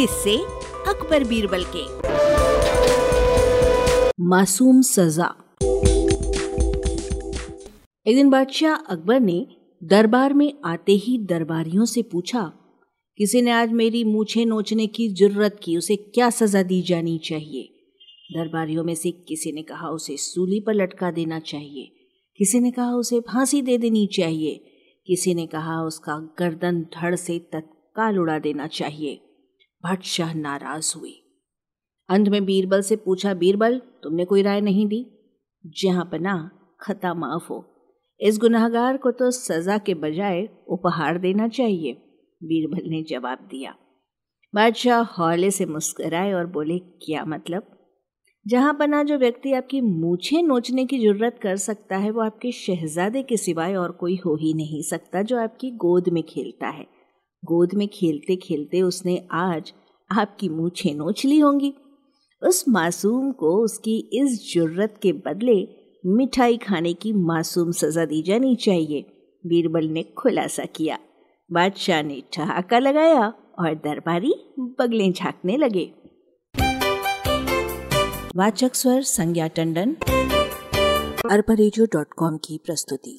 किससे अकबर बीरबल के। मासूम सजा। एक दिन बादशाह अकबर ने दरबार में आते ही दरबारियों से पूछा, किसी ने आज मेरी मूछे नोचने की ज़रूरत की, उसे क्या सजा दी जानी चाहिए? दरबारियों में से किसी ने कहा, उसे सूली पर लटका देना चाहिए। किसी ने कहा, उसे फांसी दे देनी चाहिए। किसी ने कहा, उसका गर्दन धड़ से तत्काल उड़ा देना चाहिए। बादशाह नाराज़ हुए अंत में बीरबल से पूछा, बीरबल, तुमने कोई राय नहीं दी? जहाँ पना, खता माफ़ हो। इस गुनाहगार को तो सजा के बजाय उपहार देना चाहिए, बीरबल ने जवाब दिया। बादशाह हौले से मुस्कराए और बोले, क्या मतलब? जहाँ पना, जो व्यक्ति आपकी मूछे नोचने की ज़रूरत कर सकता है, वो आपके शहजादे के सिवाय और कोई हो ही नहीं सकता जो आपकी गोद में खेलता है। गोद में खेलते खेलते उसने आज आपकी मूछे नोच ली होंगी। उस मासूम को उसकी इस ज़रूरत के बदले मिठाई खाने की मासूम सजा दी जानी चाहिए। बीरबल ने खुलासा किया। बादशाह ने ठहाका लगाया और दरबारी बगले झांकने लगे। वाचक स्वर संज्ञा टंडन। कॉम की प्रस्तुति।